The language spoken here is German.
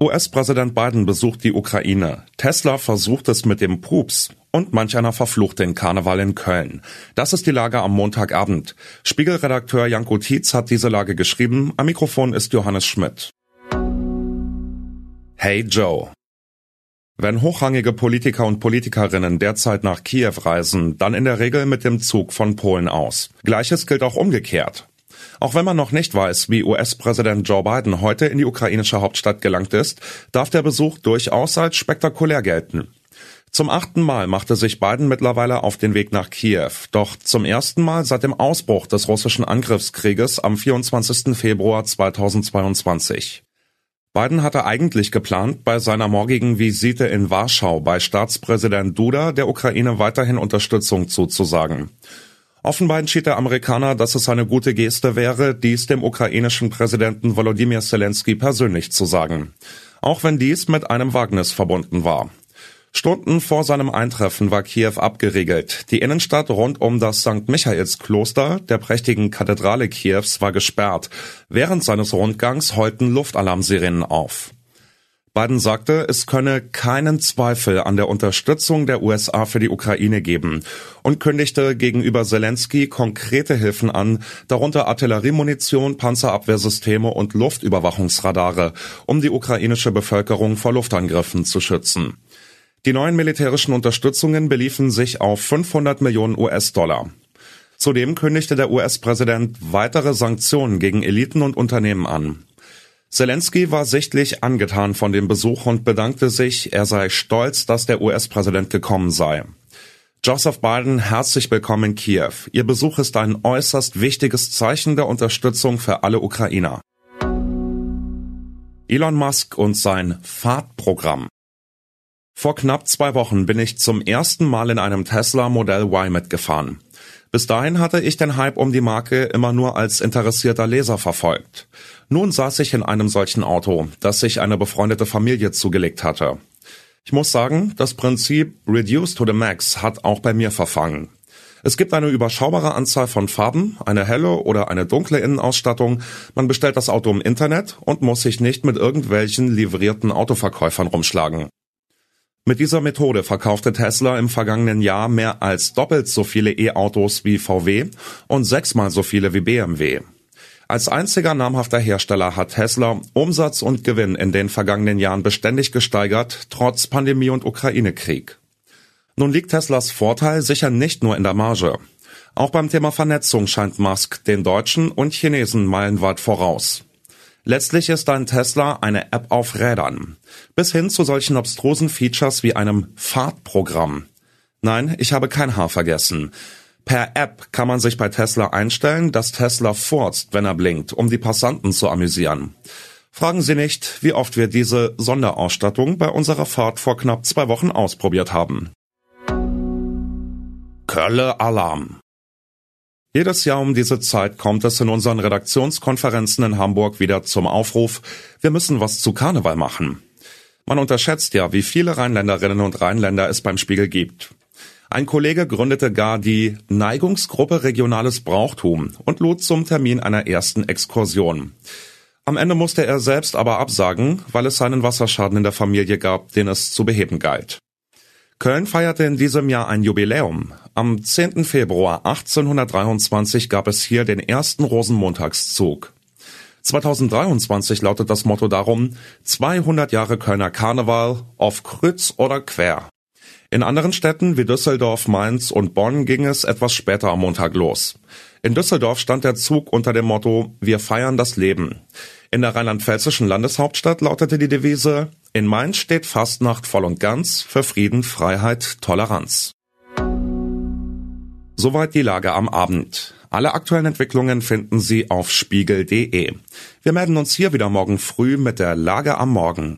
US-Präsident Biden besucht die Ukraine. Tesla versucht es mit dem Pups. Und manch einer verflucht den Karneval in Köln. Das ist die Lage am Montagabend. Spiegelredakteur Janko Tietz hat diese Lage geschrieben. Am Mikrofon ist Johannes Schmidt. Hey Joe. Wenn hochrangige Politiker und Politikerinnen derzeit nach Kiew reisen, dann in der Regel mit dem Zug von Polen aus. Gleiches gilt auch umgekehrt. Auch wenn man noch nicht weiß, wie US-Präsident Joe Biden heute in die ukrainische Hauptstadt gelangt ist, darf der Besuch durchaus als spektakulär gelten. Zum achten Mal machte sich Biden mittlerweile auf den Weg nach Kiew, doch zum ersten Mal seit dem Ausbruch des russischen Angriffskrieges am 24. Februar 2022. Biden hatte eigentlich geplant, bei seiner morgigen Visite in Warschau bei Staatspräsident Duda der Ukraine weiterhin Unterstützung zuzusagen. Offenbar entschied der Amerikaner, dass es eine gute Geste wäre, dies dem ukrainischen Präsidenten Volodymyr Zelensky persönlich zu sagen. Auch wenn dies mit einem Wagnis verbunden war. Stunden vor seinem Eintreffen war Kiew abgeriegelt. Die Innenstadt rund um das St. Michaelskloster der prächtigen Kathedrale Kiews war gesperrt. Während seines Rundgangs heulten Luftalarmsirenen auf. Biden sagte, es könne keinen Zweifel an der Unterstützung der USA für die Ukraine geben und kündigte gegenüber Zelensky konkrete Hilfen an, darunter Artilleriemunition, Panzerabwehrsysteme und Luftüberwachungsradare, um die ukrainische Bevölkerung vor Luftangriffen zu schützen. Die neuen militärischen Unterstützungen beliefen sich auf 500 Millionen US-Dollar. Zudem kündigte der US-Präsident weitere Sanktionen gegen Eliten und Unternehmen an. Zelensky war sichtlich angetan von dem Besuch und bedankte sich, er sei stolz, dass der US-Präsident gekommen sei. Joseph Biden, herzlich willkommen in Kiew. Ihr Besuch ist ein äußerst wichtiges Zeichen der Unterstützung für alle Ukrainer. Elon Musk und sein Fahrtprogramm. Vor knapp zwei Wochen bin ich zum ersten Mal in einem Tesla Model Y mitgefahren. Bis dahin hatte ich den Hype um die Marke immer nur als interessierter Leser verfolgt. Nun saß ich in einem solchen Auto, das sich eine befreundete Familie zugelegt hatte. Ich muss sagen, das Prinzip Reduce to the Max hat auch bei mir verfangen. Es gibt eine überschaubare Anzahl von Farben, eine helle oder eine dunkle Innenausstattung, man bestellt das Auto im Internet und muss sich nicht mit irgendwelchen livrierten Autoverkäufern rumschlagen. Mit dieser Methode verkaufte Tesla im vergangenen Jahr mehr als doppelt so viele E-Autos wie VW und sechsmal so viele wie BMW. Als einziger namhafter Hersteller hat Tesla Umsatz und Gewinn in den vergangenen Jahren beständig gesteigert, trotz Pandemie und Ukraine-Krieg. Nun liegt Teslas Vorteil sicher nicht nur in der Marge. Auch beim Thema Vernetzung scheint Musk den Deutschen und Chinesen meilenweit voraus. Letztlich ist ein Tesla eine App auf Rädern. Bis hin zu solchen obstrusen Features wie einem Fahrtprogramm. Nein, ich habe kein Haar vergessen. Per App kann man sich bei Tesla einstellen, dass Tesla furzt, wenn er blinkt, um die Passanten zu amüsieren. Fragen Sie nicht, wie oft wir diese Sonderausstattung bei unserer Fahrt vor knapp zwei Wochen ausprobiert haben. Kölle Alarm. Jedes Jahr um diese Zeit kommt es in unseren Redaktionskonferenzen in Hamburg wieder zum Aufruf, wir müssen was zu Karneval machen. Man unterschätzt ja, wie viele Rheinländerinnen und Rheinländer es beim Spiegel gibt. Ein Kollege gründete gar die Neigungsgruppe Regionales Brauchtum und lud zum Termin einer ersten Exkursion. Am Ende musste er selbst aber absagen, weil es seinen Wasserschaden in der Familie gab, den es zu beheben galt. Köln feierte in diesem Jahr ein Jubiläum. Am 10. Februar 1823 gab es hier den ersten Rosenmontagszug. 2023 lautet das Motto darum 200 Jahre Kölner Karneval auf Kreuz oder quer. In anderen Städten wie Düsseldorf, Mainz und Bonn ging es etwas später am Montag los. In Düsseldorf stand der Zug unter dem Motto Wir feiern das Leben. In der rheinland-pfälzischen Landeshauptstadt lautete die Devise In Mainz steht Fastnacht voll und ganz für Frieden, Freiheit, Toleranz. Soweit die Lage am Abend. Alle aktuellen Entwicklungen finden Sie auf spiegel.de. Wir melden uns hier wieder morgen früh mit der Lage am Morgen.